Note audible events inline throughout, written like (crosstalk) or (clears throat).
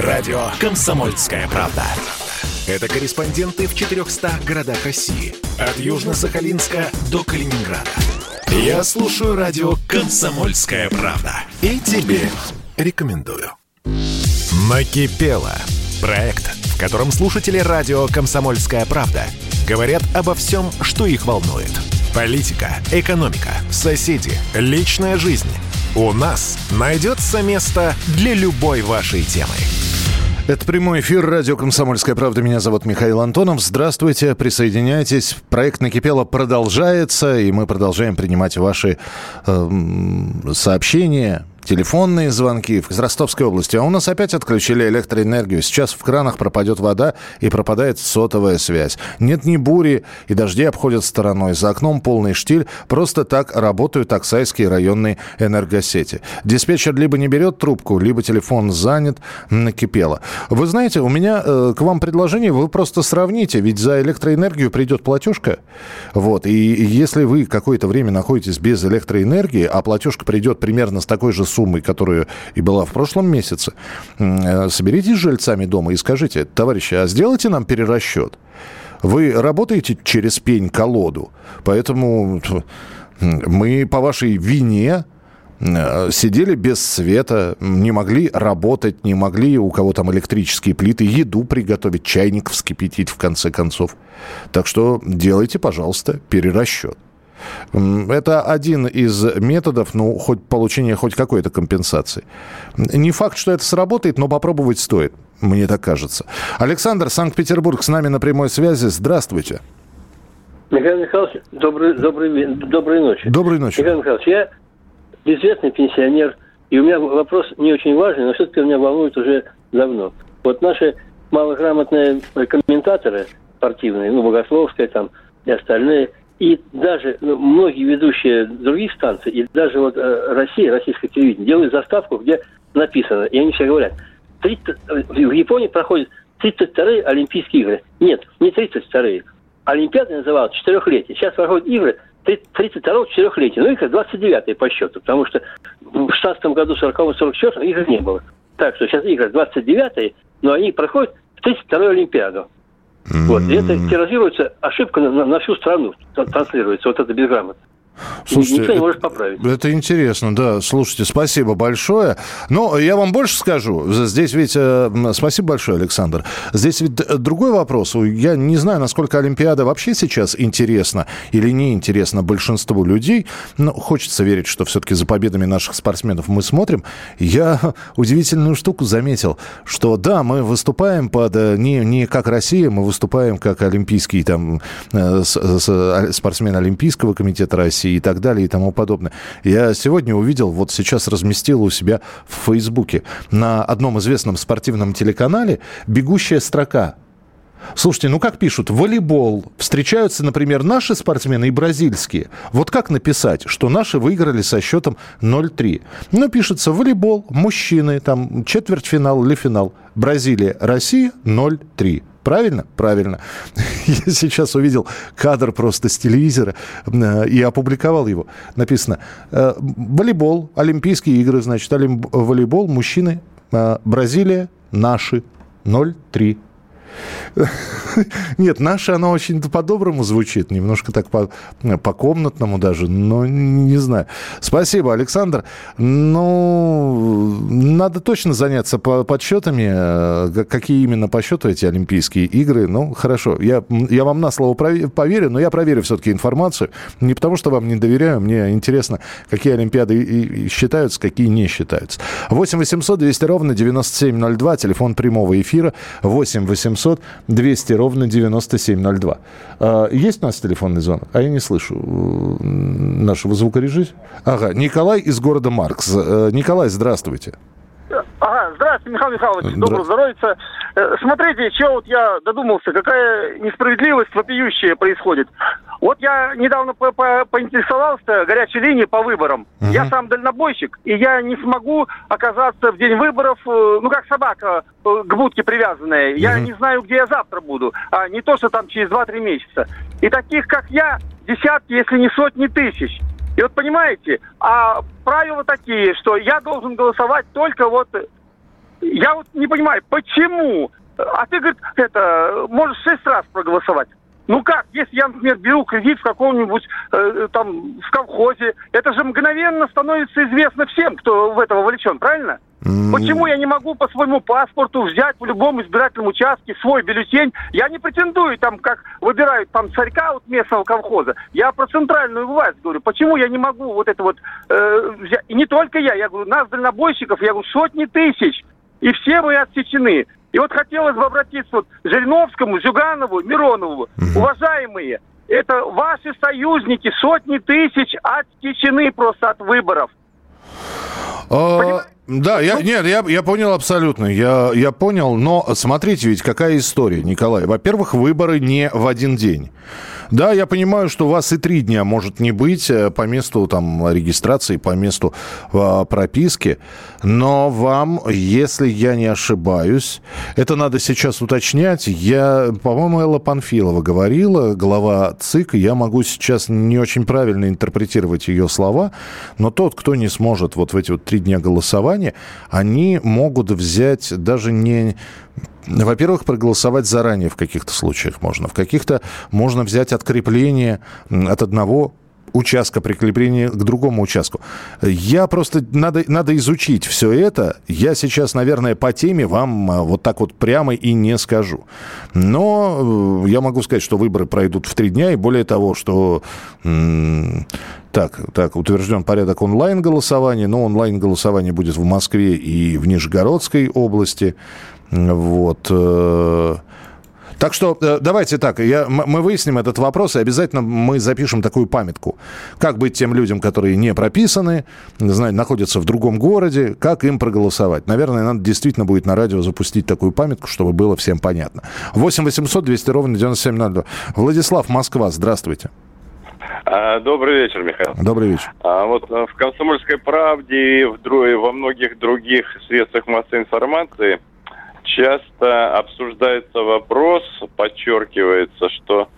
Радио «Комсомольская правда». Это корреспонденты в 400 городах России. От Южно-Сахалинска до Калининграда. Я слушаю радио «Комсомольская правда». И тебе рекомендую. Накипело. Проект, в котором слушатели радио «Комсомольская правда» говорят обо всем, что их волнует. Политика, экономика, соседи, личная жизнь. У нас найдется место для любой вашей темы. Это прямой эфир радио «Комсомольская правда». Меня зовут Михаил Антонов. Здравствуйте, присоединяйтесь. Проект «Накипело» продолжается, и мы продолжаем принимать ваши э, сообщения, телефонные звонки из Ростовской области. А у нас опять отключили электроэнергию. Сейчас в кранах пропадет вода и пропадает сотовая связь. Нет ни бури, и дожди обходят стороной. За окном полный штиль. Просто так работают оксайские районные энергосети. Диспетчер либо не берет трубку, либо телефон занят, накипело. Вы знаете, у меня э, к вам предложение, вы просто сравните, ведь за электроэнергию придет платежка. Вот, и если вы какое-то время находитесь без электроэнергии, а платежка придет примерно с такой же суммой, которая и была в прошлом месяце, э, соберитесь с жильцами дома и скажите, товарищи, а сделайте нам перерасчет. Вы работаете через пень-колоду, поэтому мы по вашей вине э, сидели без света, не могли работать, не могли у кого там электрические плиты, еду приготовить, чайник вскипятить в конце концов. Так что делайте, пожалуйста, перерасчет. Это один из методов, ну, хоть получения хоть какой-то компенсации. Не факт, что это сработает, но попробовать стоит, мне так кажется. Александр, Санкт-Петербург, с нами на прямой связи. Здравствуйте. Михаил Михайлович, добрый, добрый, доброй ночи. Доброй ночи. Михаил Михайлович, я известный пенсионер, и у меня вопрос не очень важный, но все-таки меня волнует уже давно. Вот наши малограмотные комментаторы спортивные, ну, Богословская там и остальные, и даже ну, многие ведущие других станций, и даже вот э, Россия, российское телевидение, делают заставку, где написано, и они все говорят, 30, в Японии проходят 32-е Олимпийские игры. Нет, не 32-е. Олимпиады называют четырехлетие. Сейчас проходят игры 32-го четырехлетия. Ну, их 29-е по счету, потому что в 16 году, 40-м, 44-м игр не было. Так что сейчас игры 29-е, но они проходят в 32-ю Олимпиаду. Вот. И это тиражируется, ошибка на, на всю страну транслируется, вот это безграмотно. Слушайте, Никто не может поправить. Это интересно, да. Слушайте, спасибо большое. Но я вам больше скажу. Здесь ведь... Э, спасибо большое, Александр. Здесь ведь другой вопрос. Я не знаю, насколько Олимпиада вообще сейчас интересна или не интересна большинству людей. Но хочется верить, что все-таки за победами наших спортсменов мы смотрим. Я (laughs) удивительную штуку заметил, что да, мы выступаем под... Э, не, не как Россия, мы выступаем как олимпийский там э, спортсмен Олимпийского комитета России и так далее и тому подобное. Я сегодня увидел, вот сейчас разместил у себя в Фейсбуке на одном известном спортивном телеканале бегущая строка Слушайте, ну как пишут, волейбол. Встречаются, например, наши спортсмены и бразильские. Вот как написать, что наши выиграли со счетом 0-3? Ну, пишется волейбол, мужчины, там четвертьфинал или финал. Бразилия, Россия 0-3. Правильно? Правильно. (laughs) Я сейчас увидел кадр просто с телевизора э, и опубликовал его. Написано, э, волейбол, Олимпийские игры, значит, волейбол, мужчины, э, Бразилия, наши, 0-3. (laughs) Нет, наша, она очень по-доброму звучит, немножко так по, по-комнатному даже, но не знаю. Спасибо, Александр. Ну, надо точно заняться по подсчетами, э, какие именно по счету эти Олимпийские игры. Ну, хорошо, я, я вам на слово поверю, но я проверю все-таки информацию. Не потому, что вам не доверяю, мне интересно, какие Олимпиады считаются, какие не считаются. 8 800 200 ровно 9702, телефон прямого эфира 8 800 800 200 ровно 9702. А, есть у нас телефонный звонок? А я не слышу нашего звукорежиссера. Ага, Николай из города Маркс. Э, Николай, здравствуйте. Ага, здравствуйте, Михаил Михайлович, Здра... доброго здоровья. Э, смотрите, что вот я додумался, какая несправедливость вопиющая происходит. Вот я недавно по -по поинтересовался горячей линией по выборам. Угу. Я сам дальнобойщик, и я не смогу оказаться в день выборов, э, ну как собака э, к будке привязанная. Угу. Я не знаю, где я завтра буду, а не то, что там через 2-3 месяца. И таких, как я, десятки, если не сотни тысяч. И вот понимаете, а правила такие, что я должен голосовать только вот я вот не понимаю, почему? А ты, говорит, это, можешь шесть раз проголосовать. Ну как, если я, например, беру кредит в каком-нибудь э, там в колхозе, это же мгновенно становится известно всем, кто в это вовлечен, правильно? Почему я не могу по своему паспорту взять в любом избирательном участке свой бюллетень? Я не претендую там, как выбирают там царька вот местного колхоза. Я про центральную власть говорю. Почему я не могу вот это вот э, взять? И не только я, я говорю, нас дальнобойщиков, я говорю, сотни тысяч. И все мы отсечены. И вот хотелось бы обратиться вот к Жириновскому, Зюганову, Миронову. Уважаемые, это ваши союзники, сотни тысяч отсечены просто от выборов. А, да, я, ну, нет, я, я понял абсолютно, я, я понял, но смотрите ведь какая история, Николай. Во-первых, выборы не в один день. Да, я понимаю, что у вас и три дня может не быть э, по месту там, регистрации, по месту э, прописки, но вам, если я не ошибаюсь, это надо сейчас уточнять. Я, по-моему, Элла Панфилова говорила, глава ЦИК, я могу сейчас не очень правильно интерпретировать ее слова, но тот, кто не сможет вот в эти вот три дня голосования, они могут взять даже не во-первых, проголосовать заранее в каких-то случаях можно. В каких-то можно взять открепление от одного участка прикрепления к другому участку. Я просто... Надо, надо изучить все это. Я сейчас, наверное, по теме вам а, вот так вот прямо и не скажу. Но э, я могу сказать, что выборы пройдут в три дня, и более того, что... Так, так, утвержден порядок онлайн-голосования, но онлайн-голосование будет в Москве и в Нижегородской области. Вот. Так что э, давайте так, я, мы выясним этот вопрос, и обязательно мы запишем такую памятку. Как быть тем людям, которые не прописаны, знаете, находятся в другом городе, как им проголосовать. Наверное, надо действительно будет на радио запустить такую памятку, чтобы было всем понятно. 8 800 200 ровно 9702. Владислав, Москва, здравствуйте. А, добрый вечер, Михаил. Добрый вечер. А вот э, в «Комсомольской правде» и во многих других средствах массовой информации – часто обсуждается вопрос, подчеркивается, что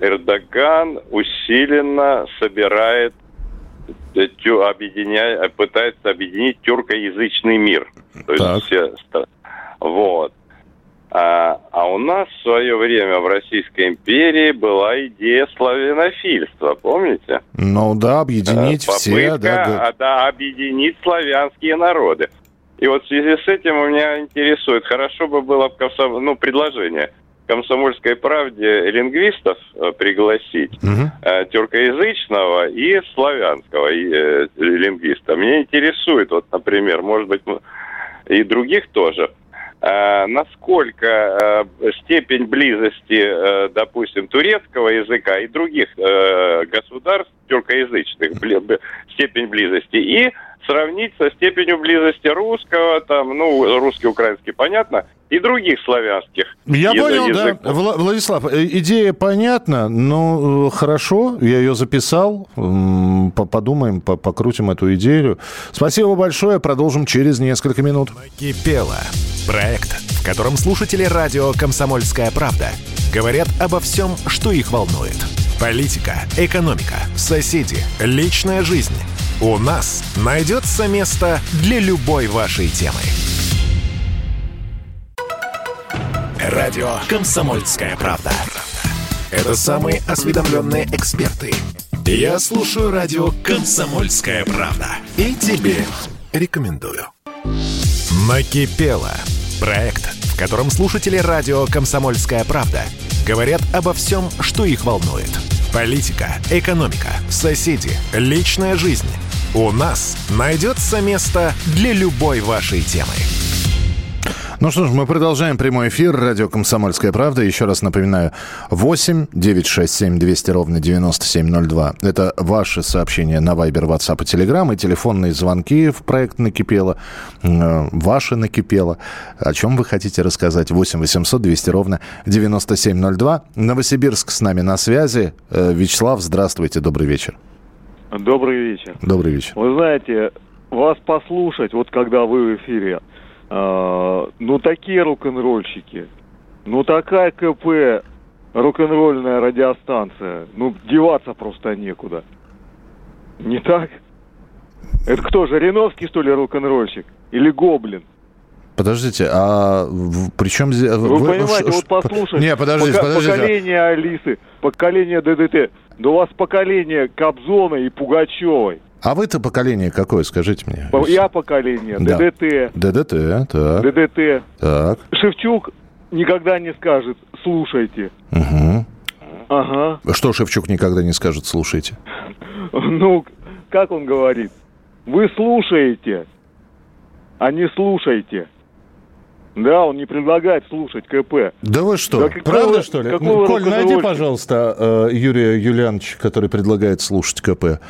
Эрдоган усиленно собирает, объединяет, пытается объединить тюркоязычный мир. То есть все, вот. А, а у нас в свое время в Российской империи была идея славянофильства, помните? Ну да, объединить Попытка, все. Да, да, объединить славянские народы. И вот в связи с этим у меня интересует, хорошо бы было комсом... ну, предложение комсомольской правде лингвистов э, пригласить, угу. тюркоязычного и славянского э, лингвиста. Меня интересует, вот, например, может быть, и других тоже, насколько степень близости, допустим, турецкого языка и других государств тюркоязычных, степень близости, и сравнить со степенью близости русского, там, ну, русский, украинский, понятно, и других славянских. Я понял, языков. да. Владислав, э, идея понятна, но э, хорошо, я ее записал. Подумаем, покрутим эту идею. Спасибо большое, продолжим через несколько минут. Накипело. Проект, в котором слушатели радио «Комсомольская правда» говорят обо всем, что их волнует. Политика, экономика, соседи, личная жизнь – у нас найдется место для любой вашей темы. Радио «Комсомольская правда». Это самые осведомленные эксперты. Я слушаю радио «Комсомольская правда». И тебе рекомендую. Накипело. Проект, в котором слушатели радио «Комсомольская правда» говорят обо всем, что их волнует. Политика, экономика, соседи, личная жизнь – у нас найдется место для любой вашей темы. Ну что ж, мы продолжаем прямой эфир. Радио «Комсомольская правда». Еще раз напоминаю. 8 967 200 ровно 9702. Это ваши сообщения на Viber, WhatsApp и Telegram. И телефонные звонки в проект «Накипело». Э, ваши «Накипело». О чем вы хотите рассказать? 8 800 200 ровно 9702. Новосибирск с нами на связи. Э, Вячеслав, здравствуйте. Добрый вечер. Добрый вечер. Добрый вечер. Вы знаете, вас послушать, вот когда вы в эфире, э, ну такие рок-н-ролльщики, ну такая КП, рок-н-ролльная радиостанция, ну деваться просто некуда. Не так? Это кто, Жириновский, что ли, рок-н-ролльщик? Или Гоблин? Подождите, а при чем здесь... Вы, вы понимаете, вот послушайте. Не, подождите, пока, подождите. Поколение Алисы, поколение ДДТ. Да у вас поколение Кобзона и Пугачевой. А вы-то поколение какое, скажите мне? Я поколение да. ДДТ. ДДТ, так. ДДТ. Так. Шевчук никогда не скажет «слушайте». Угу. Ага. Что Шевчук никогда не скажет «слушайте»? Ну, как он говорит? Вы слушаете, а не слушайте. Да, он не предлагает слушать КП. Да вы что, да правда что ли? Ну, Коль, найди, пожалуйста, э, Юрия Юлиановича, который предлагает слушать КП.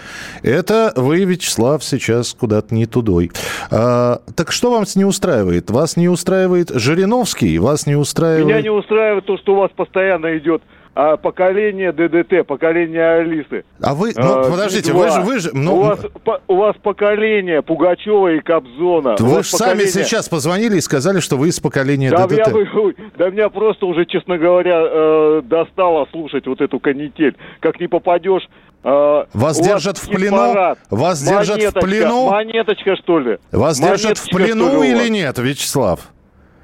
Это вы, Вячеслав, сейчас куда-то не тудой. А, так что вам не устраивает? Вас не устраивает Жириновский? Вас не устраивает... Меня не устраивает то, что у вас постоянно идет а, поколение ДДТ, поколение Алисы. А вы, ну, а, подождите, вы же, вы же... Ну... У, вас, по, у вас поколение Пугачева и Кобзона. Вы же поколение... сами сейчас позвонили и сказали, что вы из поколения да, ДДТ. Я, да меня просто уже, честно говоря, э, достало слушать вот эту канитель. Как не попадешь э, вас держат в плену? Парад. Вас держат в плену? Монеточка, что ли? Вас Монеточка, держат в плену или нет, Вячеслав?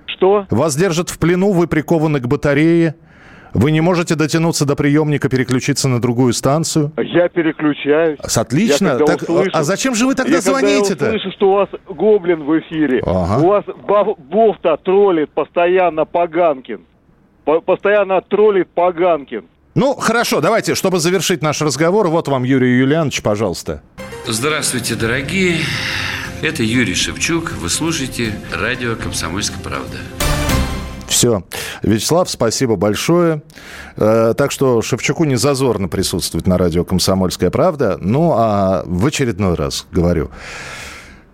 Что? Вас держат в плену, вы прикованы к батарее? Вы не можете дотянуться до приемника, переключиться на другую станцию? Я переключаюсь. Отлично. Я так, услышу, а зачем же вы тогда звоните-то? Я слышу, что у вас гоблин в эфире. Ага. У вас Бофта троллит постоянно Поганкин. По постоянно троллит Поганкин. Ну, хорошо, давайте, чтобы завершить наш разговор, вот вам Юрий Юлианович, пожалуйста. Здравствуйте, дорогие. Это Юрий Шевчук. Вы слушаете радио «Комсомольская правда». Все. Вячеслав, спасибо большое. Э, так что Шевчуку не зазорно присутствовать на радио «Комсомольская правда». Ну, а в очередной раз говорю,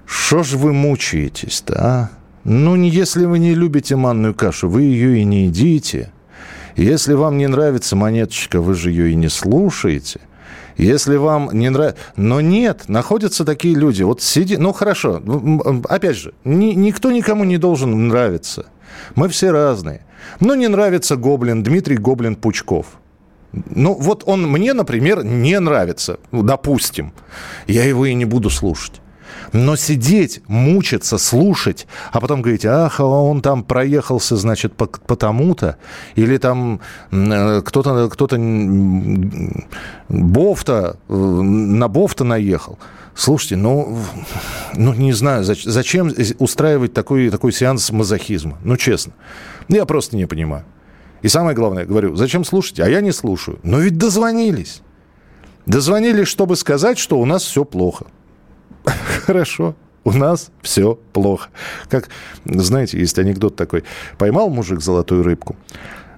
что ж вы мучаетесь-то, а? Ну, если вы не любите манную кашу, вы ее и не едите. Если вам не нравится монеточка, вы же ее и не слушаете. Если вам не нравится... Но нет, находятся такие люди. Вот сиди... Ну, хорошо. Опять же, ни... никто никому не должен нравиться. Мы все разные. Но не нравится Гоблин, Дмитрий Гоблин Пучков. Ну, вот он мне, например, не нравится, допустим. Я его и не буду слушать. Но сидеть, мучиться, слушать, а потом говорить, ах, а он там проехался, значит, по, по тому-то, или там э, кто-то, кто-то Бофта, э, на Бофта наехал. Слушайте, ну, ну не знаю, зачем устраивать такой, такой сеанс мазохизма? Ну, честно. Я просто не понимаю. И самое главное, говорю, зачем слушать? А я не слушаю. Но ведь дозвонились. Дозвонились, чтобы сказать, что у нас все плохо. (laughs) Хорошо. У нас все плохо. Как, знаете, есть анекдот такой. Поймал мужик золотую рыбку.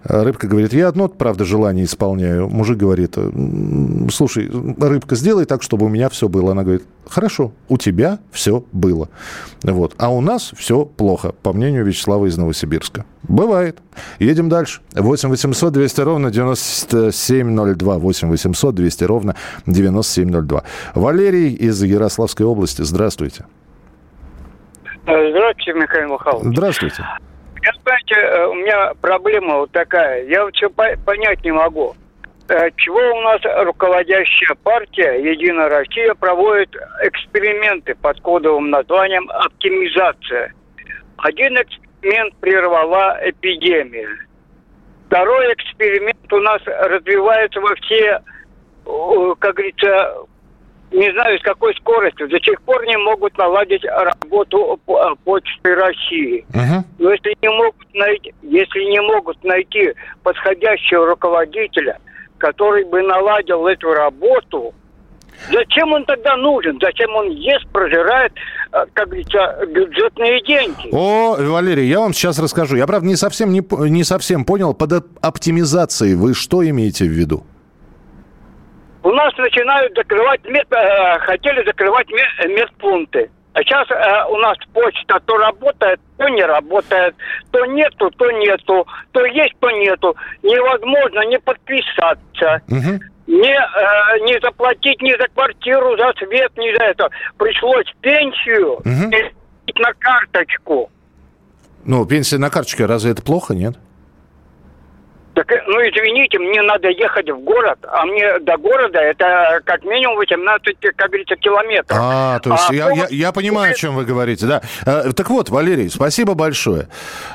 А рыбка говорит, я одно, правда, желание исполняю. Мужик говорит, слушай, рыбка, сделай так, чтобы у меня все было. Она говорит, хорошо, у тебя все было. Вот. А у нас все плохо, по мнению Вячеслава из Новосибирска. Бывает. Едем дальше. 8 800 200 ровно 9702. 8 800 200 ровно 9702. Валерий из Ярославской области. Здравствуйте. Здравствуйте, Михаил Михайлович. Здравствуйте. Я, знаете, э, у меня проблема вот такая. Я вот что понять не могу. Э, чего у нас руководящая партия «Единая Россия» проводит эксперименты под кодовым названием «Оптимизация». Один эксперимент прервала эпидемия. Второй эксперимент у нас развивается во все, как говорится, не знаю, с какой скоростью, до сих пор не могут наладить работу э, Почты России. Uh-huh. Но если не могут найти, если не могут найти подходящего руководителя, который бы наладил эту работу, Зачем он тогда нужен? Зачем он ест, прожирает, э, как говорится, бюджетные деньги? О, Валерий, я вам сейчас расскажу. Я, правда, не совсем, не, не совсем понял, под оптимизацией вы что имеете в виду? У нас начинают закрывать, мед, э, хотели закрывать мед, медпункты. А сейчас э, у нас почта то работает, то не работает, то нету, то нету, то есть, то нету. Невозможно не подписаться. Угу. Не, э, не заплатить ни за квартиру, за свет, ни за это. Пришлось пенсию угу. на карточку. Ну, пенсия на карточке, разве это плохо, нет? Так, э, ну, извините, мне надо ехать в город, а мне до города это как минимум 18, как говорится, километров. А, то есть а я, я, я понимаю, о чем вы говорите, да. Э, так вот, Валерий, спасибо большое.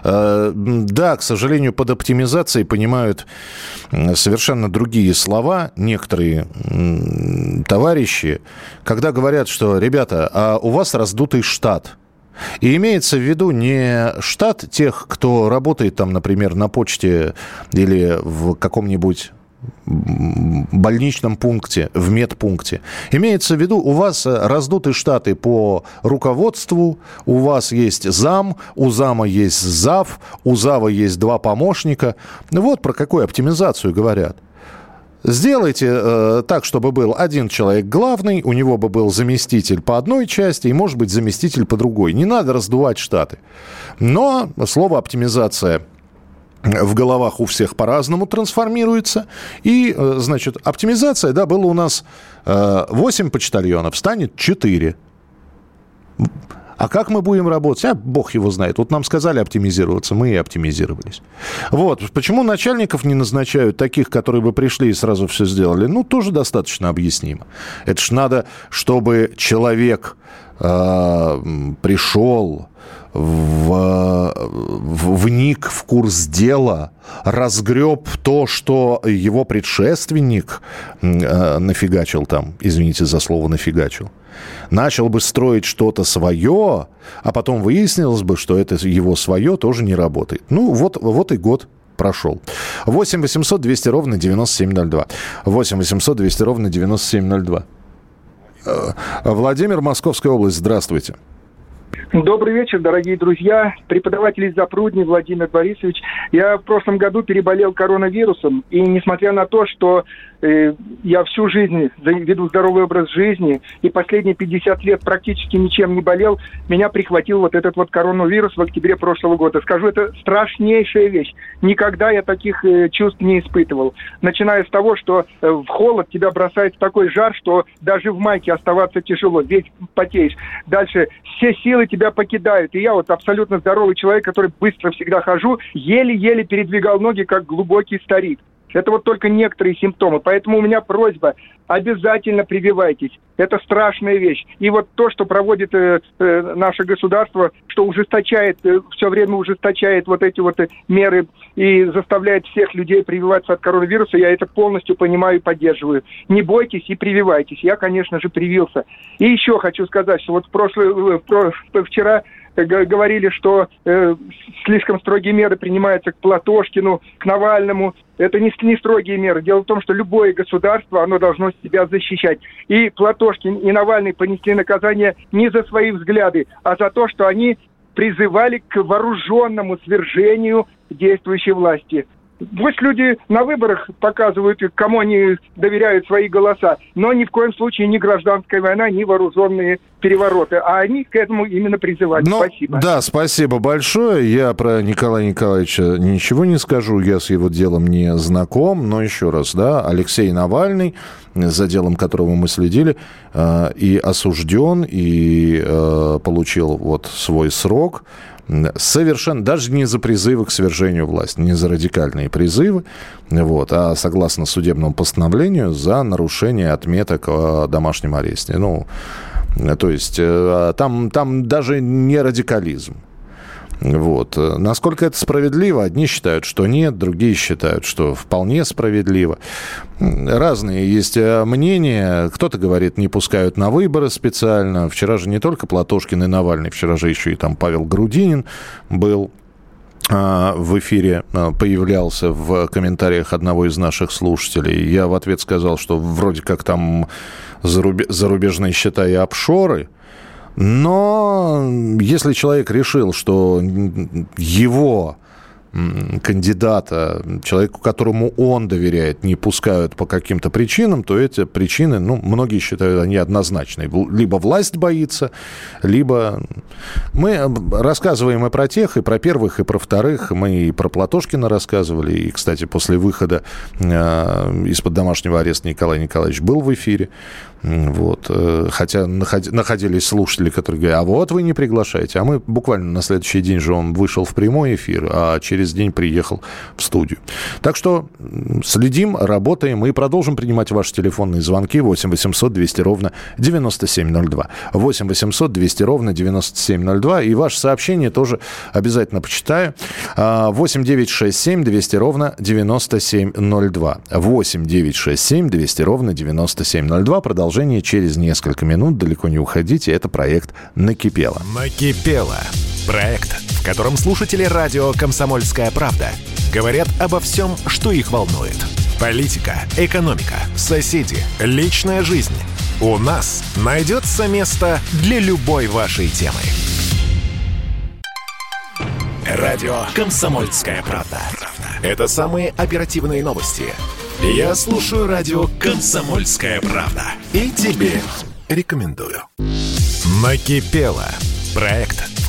Э, да, к сожалению, под оптимизацией понимают совершенно другие слова некоторые товарищи, когда говорят, что, ребята, а у вас раздутый штат – и имеется в виду не штат тех, кто работает там, например, на почте или в каком-нибудь больничном пункте, в медпункте. Имеется в виду, у вас раздуты штаты по руководству, у вас есть зам, у зама есть зав, у зава есть два помощника. Вот про какую оптимизацию говорят. Сделайте э, так, чтобы был один человек главный, у него бы был заместитель по одной части и, может быть, заместитель по другой. Не надо раздувать штаты. Но слово оптимизация в головах у всех по-разному трансформируется. И, э, значит, оптимизация, да, было у нас э, 8 почтальонов, станет 4. А как мы будем работать? А бог его знает. Вот нам сказали оптимизироваться, мы и оптимизировались. Вот. Почему начальников не назначают таких, которые бы пришли и сразу все сделали? Ну, тоже достаточно объяснимо. Это ж надо, чтобы человек пришел, в, в, вник в курс дела, разгреб то, что его предшественник э, нафигачил там, извините за слово нафигачил начал бы строить что-то свое, а потом выяснилось бы, что это его свое тоже не работает. Ну, вот, вот и год прошел. 8 800 200 ровно 9702. 8 800 200 ровно 9702. Э, Владимир, Московская область, здравствуйте. Добрый вечер, дорогие друзья. Преподаватель из Запрудни Владимир Борисович. Я в прошлом году переболел коронавирусом, и несмотря на то, что я всю жизнь веду здоровый образ жизни, и последние 50 лет практически ничем не болел. Меня прихватил вот этот вот коронавирус в октябре прошлого года. Скажу, это страшнейшая вещь. Никогда я таких э, чувств не испытывал. Начиная с того, что э, в холод тебя бросает в такой жар, что даже в майке оставаться тяжело, весь потеешь. Дальше все силы тебя покидают. И я вот абсолютно здоровый человек, который быстро всегда хожу, еле-еле передвигал ноги, как глубокий старик. Это вот только некоторые симптомы. Поэтому у меня просьба, обязательно прививайтесь. Это страшная вещь. И вот то, что проводит э, э, наше государство, что ужесточает, э, все время ужесточает вот эти вот э, меры и заставляет всех людей прививаться от коронавируса, я это полностью понимаю и поддерживаю. Не бойтесь и прививайтесь. Я, конечно же, привился. И еще хочу сказать, что вот в прошлый, в, в, вчера говорили, что э, слишком строгие меры принимаются к Платошкину, к Навальному. Это не, не строгие меры. Дело в том, что любое государство, оно должно себя защищать. И Платошкин, и Навальный понесли наказание не за свои взгляды, а за то, что они призывали к вооруженному свержению действующей власти. Пусть люди на выборах показывают, кому они доверяют свои голоса, но ни в коем случае ни гражданская война, ни вооруженные перевороты. А они к этому именно призывали. Но, спасибо. Да, спасибо большое. Я про Николая Николаевича ничего не скажу. Я с его делом не знаком. Но еще раз, да, Алексей Навальный, за делом которого мы следили, э, и осужден, и э, получил вот свой срок совершенно, даже не за призывы к свержению власти, не за радикальные призывы, вот, а согласно судебному постановлению за нарушение отметок о домашнем аресте. Ну, то есть э, там, там даже не радикализм. Вот. Насколько это справедливо? Одни считают, что нет, другие считают, что вполне справедливо. Разные есть э, мнения. Кто-то говорит, не пускают на выборы специально. Вчера же не только Платошкин и Навальный, вчера же еще и там Павел Грудинин был а, в эфире а, появлялся в комментариях одного из наших слушателей. Я в ответ сказал, что вроде как там зарубежные счета и офшоры – но если человек решил, что его кандидата, человеку, которому он доверяет, не пускают по каким-то причинам, то эти причины, ну, многие считают, они однозначные. Либо власть боится, либо... Мы рассказываем и про тех, и про первых, и про вторых. Мы и про Платошкина рассказывали. И, кстати, после выхода э, из-под домашнего ареста Николай Николаевич был в эфире. Вот. Э, хотя находились слушатели, которые говорят, а вот вы не приглашаете. А мы буквально на следующий день же он вышел в прямой эфир, а через через день приехал в студию. Так что следим, работаем и продолжим принимать ваши телефонные звонки 8 800 200 ровно 9702. 8 800 200 ровно 9702. И ваше сообщение тоже обязательно почитаю. 8 967 200 ровно 9702. 8 967 200 ровно 9702. Продолжение через несколько минут. Далеко не уходите. Это проект «Накипело». «Накипело». Проект, в котором слушатели радио «Комсомольская правда» говорят обо всем, что их волнует. Политика, экономика, соседи, личная жизнь. У нас найдется место для любой вашей темы. Радио «Комсомольская правда». Это самые оперативные новости. Я слушаю радио «Комсомольская правда». И тебе рекомендую. Накипело. Проект,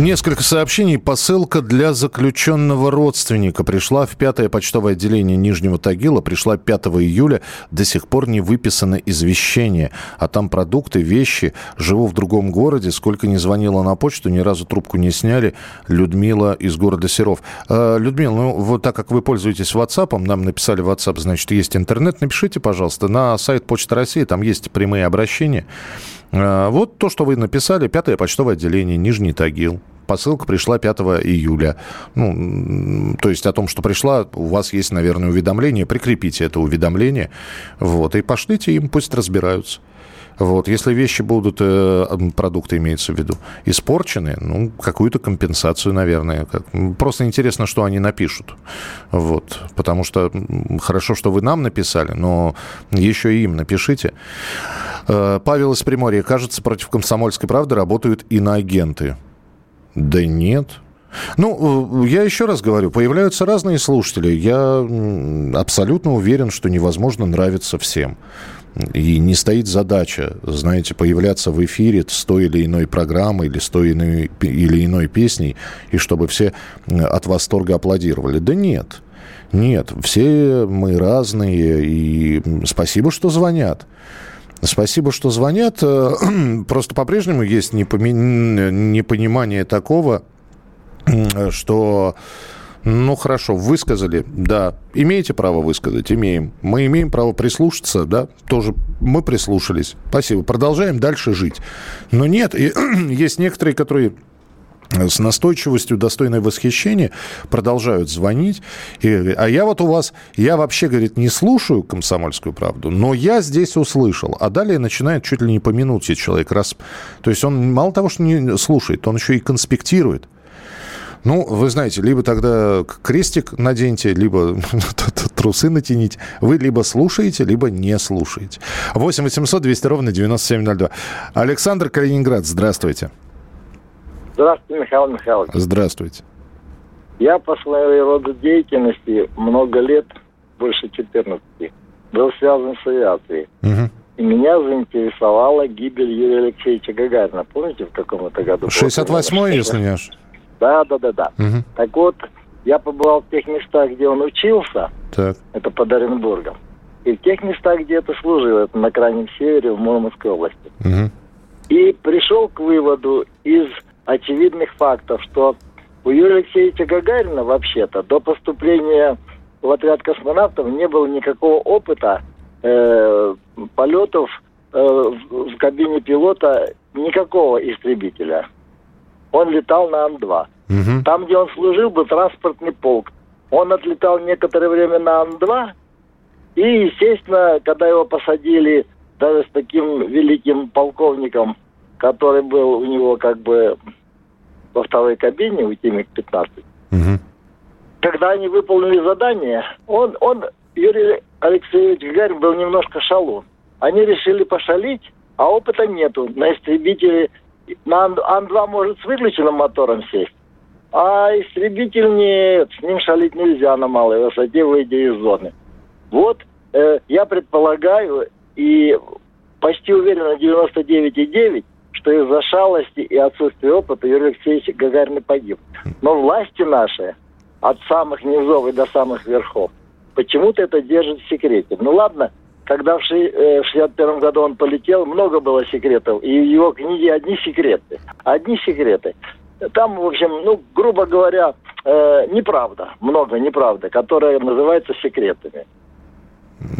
Несколько сообщений. Посылка для заключенного родственника пришла в пятое почтовое отделение Нижнего Тагила. Пришла 5 июля. До сих пор не выписано извещение. А там продукты, вещи. Живу в другом городе. Сколько не звонила на почту, ни разу трубку не сняли. Людмила из города Серов. Э, Людмила, ну вот так как вы пользуетесь WhatsApp, нам написали WhatsApp, значит, есть интернет. Напишите, пожалуйста, на сайт Почты России. Там есть прямые обращения. Э, вот то, что вы написали, пятое почтовое отделение, Нижний Тагил. Посылка пришла 5 июля. Ну, то есть о том, что пришла, у вас есть, наверное, уведомление. Прикрепите это уведомление. Вот, и пошлите им, пусть разбираются. Вот. Если вещи будут, э, продукты имеется в виду, испорчены, ну, какую-то компенсацию, наверное. Как, просто интересно, что они напишут. Вот. Потому что хорошо, что вы нам написали, но еще и им напишите. Э, Павел из Приморья. Кажется, против комсомольской правды работают иноагенты. Да нет. Ну, э, я еще раз говорю, появляются разные слушатели. Я абсолютно уверен, что невозможно нравиться всем. И не стоит задача, знаете, появляться в эфире с той или иной программой или с той или иной песней, и чтобы все от восторга аплодировали. Да нет. Нет, все мы разные, и спасибо, что звонят. Спасибо, что звонят. Э, (clears throat) просто по-прежнему есть непонимание такого, что ну, хорошо, высказали, да. Имеете право высказать? Имеем. Мы имеем право прислушаться, да? Тоже мы прислушались. Спасибо. Продолжаем дальше жить. Но нет, и, (clears throat) есть некоторые, которые с настойчивостью, достойной восхищения, продолжают звонить. И, а я вот у вас, я вообще, говорит, не слушаю комсомольскую правду, но я здесь услышал. А далее начинает чуть ли не по минуте человек раз. То есть он мало того, что не слушает, он еще и конспектирует. Ну, вы знаете, либо тогда крестик наденьте, либо (laughs) трусы натяните. Вы либо слушаете, либо не слушаете. 8 800 200 ровно 9702. Александр Калининград, здравствуйте. Здравствуйте, Михаил Михайлович. Здравствуйте. Я по своей роду деятельности много лет, больше 14, был связан с авиацией. Угу. И меня заинтересовала гибель Юрия Алексеевича Гагарина. Помните, в каком это году? 68-й, если не ошибаюсь. Да, да, да, да. Угу. Так вот, я побывал в тех местах, где он учился. Так. Это под Оренбургом. И в тех местах, где это служил, это на крайнем севере, в Мурманской области. Угу. И пришел к выводу из очевидных фактов, что у Юрия Алексеевича Гагарина вообще-то до поступления в отряд космонавтов не было никакого опыта э, полетов э, в, в кабине пилота никакого истребителя он летал на Ан-2. Угу. Там, где он служил, был транспортный полк. Он отлетал некоторое время на Ан-2, и, естественно, когда его посадили даже с таким великим полковником, который был у него как бы во второй кабине, у Тимик-15, угу. когда они выполнили задание, он, он, Юрий Алексеевич Гагарин, был немножко шалун. Они решили пошалить, а опыта нету. На истребителе на Ан-2 может с выключенным мотором сесть, а истребитель нет, с ним шалить нельзя на малой высоте, выйдя из зоны. Вот э, я предполагаю и почти уверен на 99,9, что из-за шалости и отсутствия опыта Юрий Алексеевич Гагарин погиб. Но власти наши от самых низов и до самых верхов. Почему-то это держит в секрете. Ну ладно, когда в 1961 э, году он полетел, много было секретов. И в его книге одни секреты. Одни секреты. Там, в общем, ну, грубо говоря, э, неправда. Много неправды, которая называется секретами.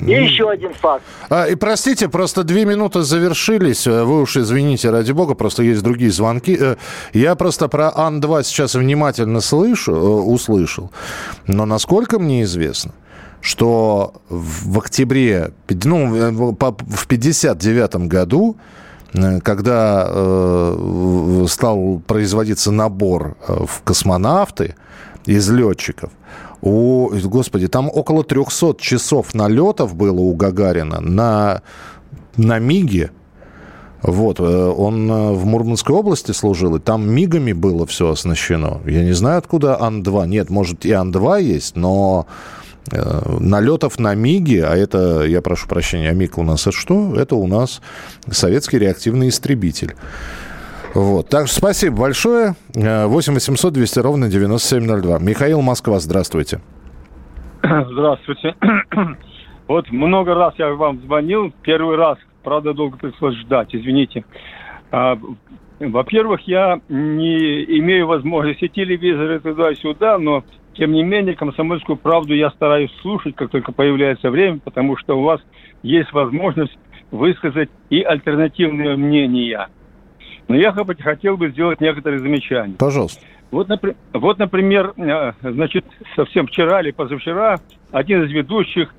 И еще один факт. А, и простите, просто две минуты завершились. Э, вы уж извините, ради бога, просто есть другие звонки. Э, я просто про Ан-2 сейчас внимательно слышу, услышал. Но насколько мне известно, что в октябре, ну, в 59 году, э, когда э, стал производиться набор э, в космонавты из летчиков, у, господи, там около 300 часов налетов было у Гагарина на, на МИГе. Вот, он в Мурманской области служил, и там МИГами было все оснащено. Я не знаю, откуда Ан-2. Нет, может, и Ан-2 есть, но Э, налетов на МИГи, а это, я прошу прощения, а МИГ у нас это что? Это у нас советский реактивный истребитель. Вот. Так что спасибо большое. 8 800 200 ровно 9702. Михаил Москва, здравствуйте. Здравствуйте. (clears throat) Вот много раз я вам звонил. Первый раз, правда, долго пришлось ждать, извините. А, во-первых, я не имею возможности телевизора туда-сюда, но тем не менее, комсомольскую правду я стараюсь слушать, как только появляется время, потому что у вас есть возможность высказать и альтернативные мнения. Но я хотел бы сделать некоторые замечания. Пожалуйста. Вот, вот, например, э, значит, совсем вчера или позавчера один из ведущих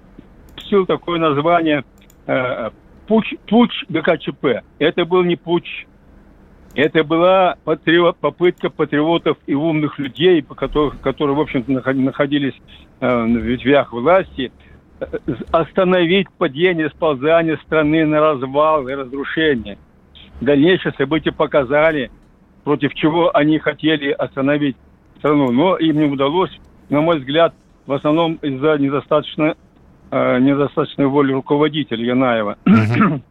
пустил такое название э, «Пуч, пуч ГКЧП». Это был не пуч это была патриот, попытка патриотов и умных людей, которые, которые в общем-то, находились э, в ветвях власти, э, остановить падение, сползание страны на развал и разрушение. Дальнейшие события показали, против чего они хотели остановить страну. Но им не удалось, на мой взгляд, в основном из-за недостаточно, э, недостаточной воли руководителя Янаева. Uh-huh. (clears throat)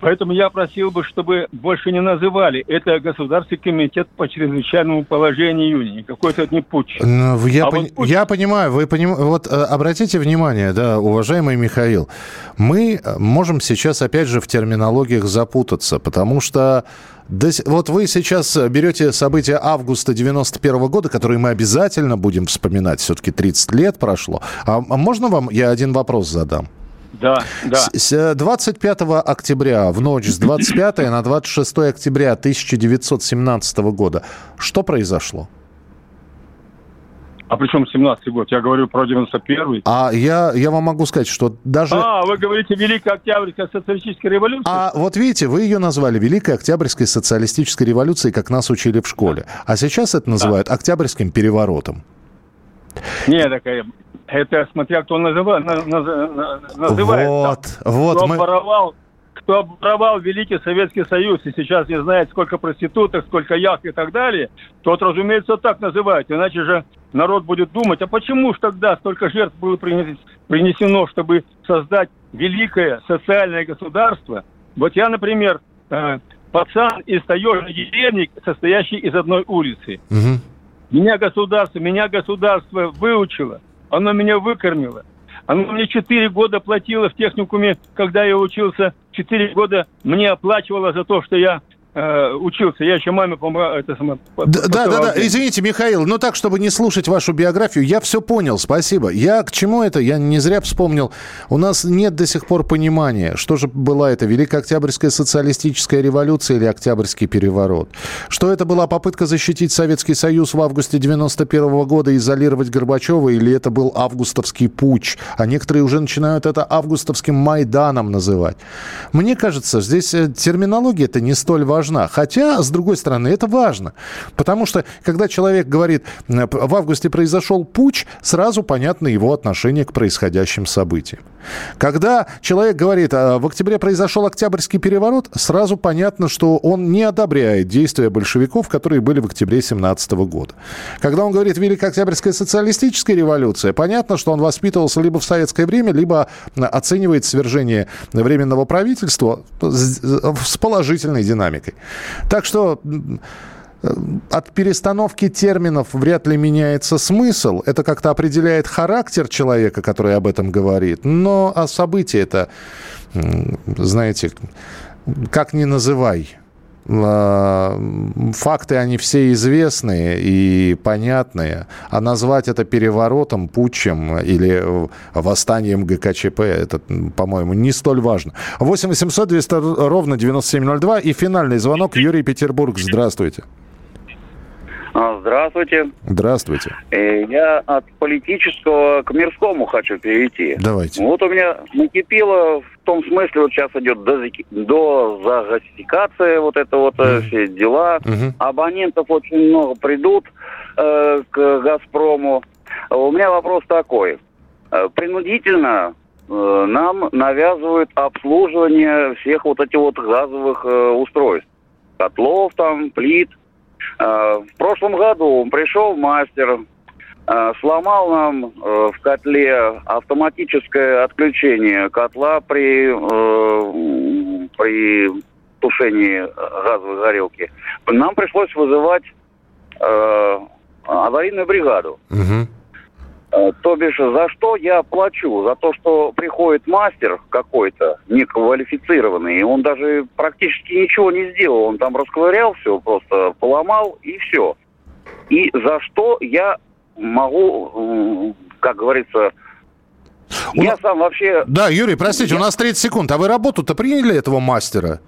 Поэтому я просил бы, чтобы больше не называли. Это Государственный комитет по чрезвычайному положению июня. Какой-то не путь. Ну, я, а пон... вот путь... я понимаю, вы поним... вот э, обратите внимание, да, уважаемый Михаил, мы э, можем сейчас опять же в терминологиях запутаться, потому что вот вы сейчас берете события августа 91 года, которые мы обязательно будем вспоминать. Все-таки 30 лет прошло. А, а можно вам я один вопрос задам? Да, да. С 25 октября, в ночь с 25 на 26 октября 1917 года, что произошло? А при чем 17 год? Я говорю про 91-й. А я, я вам могу сказать, что даже... А, вы говорите Великая Октябрьская социалистическая революция? А вот видите, вы ее назвали Великой Октябрьской социалистической революцией, как нас учили в школе. А сейчас это называют да. Октябрьским переворотом. Нет, такая это смотря кто называет, называет вот, там, вот кто мы... обворовал, кто обворовал Великий Советский Союз и сейчас не знает, сколько проституток, сколько яхт и так далее, тот, разумеется, так называет. Иначе же народ будет думать, а почему же тогда столько жертв было принесено, чтобы создать великое социальное государство? Вот я, например, э, пацан из таежной деревни, состоящий из одной улицы. Угу. Меня государство, меня государство выучило – оно меня выкормило. Оно мне 4 года платило в техникуме, когда я учился. 4 года мне оплачивало за то, что я э, учился. Я еще маме помогал. Это само, да, да, да, да. Извините, Михаил, но так, чтобы не слушать вашу биографию, я все понял, спасибо. Я к чему это? Я не зря вспомнил. У нас нет до сих пор понимания, что же была это Великая Октябрьская социалистическая революция или Октябрьский переворот. Что это была попытка защитить Советский Союз в августе 91 -го года, изолировать Горбачева, или это был августовский путь, а некоторые уже начинают это августовским Майданом называть. Мне кажется, здесь э, терминология это не столь важна важна. Хотя, с другой стороны, это важно. Потому что, когда человек говорит, в августе произошел путь, сразу понятно его отношение к происходящим событиям. Когда человек говорит, «А, в октябре произошел Октябрьский переворот, сразу понятно, что он не одобряет действия большевиков, которые были в октябре 17 года. Когда он говорит «Великая Октябрьская социалистическая революция», понятно, что он воспитывался либо в советское время, либо оценивает свержение Временного правительства с положительной динамикой. Так что от перестановки терминов вряд ли меняется смысл. Это как-то определяет характер человека, который об этом говорит. Но а события это, знаете, как ни называй. А, факты, они все известные и понятные. А назвать это переворотом, путчем или восстанием ГКЧП, это, по-моему, не столь важно. 8 800 200 ровно 9702 и финальный звонок. Юрий Петербург, здравствуйте. А, здравствуйте. Здравствуйте. Э, я от политического к мирскому хочу перейти. Давайте. Вот у меня накипело в том смысле, вот сейчас идет до загасификация, вот это вот mm. все дела. Mm-hmm. Абонентов очень много придут э, к «Газпрому». У меня вопрос такой. Э, принудительно э, нам навязывают обслуживание всех вот этих вот газовых э, устройств. Котлов там, плит – Э, в прошлом году пришел мастер, сломал нам э, в котле автоматическое отключение котла при, при тушении газовой горелки. Нам пришлось вызывать аварийную бригаду. Угу. Э, то бишь, за что я плачу? За то, что приходит мастер какой-то, неквалифицированный, и он даже практически ничего не сделал. Он там расковырял все, просто поломал, и все. И за что я могу, как говорится, у я сам вообще... Да, Юрий, простите, я... у нас 30 секунд. А вы работу-то приняли этого мастера?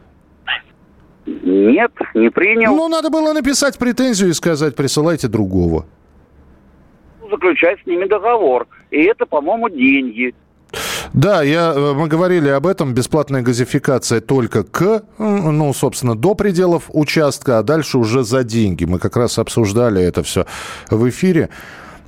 Нет, не принял. Ну, надо было написать претензию и сказать, присылайте другого заключать с ними договор. И это, по-моему, деньги. Да, я, э, мы говорили об этом. Бесплатная газификация только к, ну, собственно, до пределов участка, а дальше уже за деньги. Мы как раз обсуждали это все в эфире.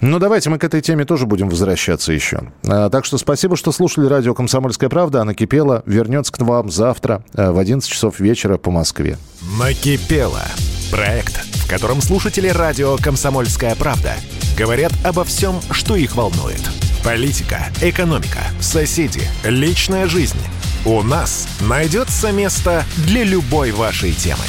Ну, давайте мы к этой теме тоже будем возвращаться еще. А, так что спасибо, что слушали радио «Комсомольская правда». Она кипела. Вернется к вам завтра э, в 11 часов вечера по Москве. Накипело. Проект, в котором слушатели радио «Комсомольская правда» говорят обо всем, что их волнует. Политика, экономика, соседи, личная жизнь. У нас найдется место для любой вашей темы.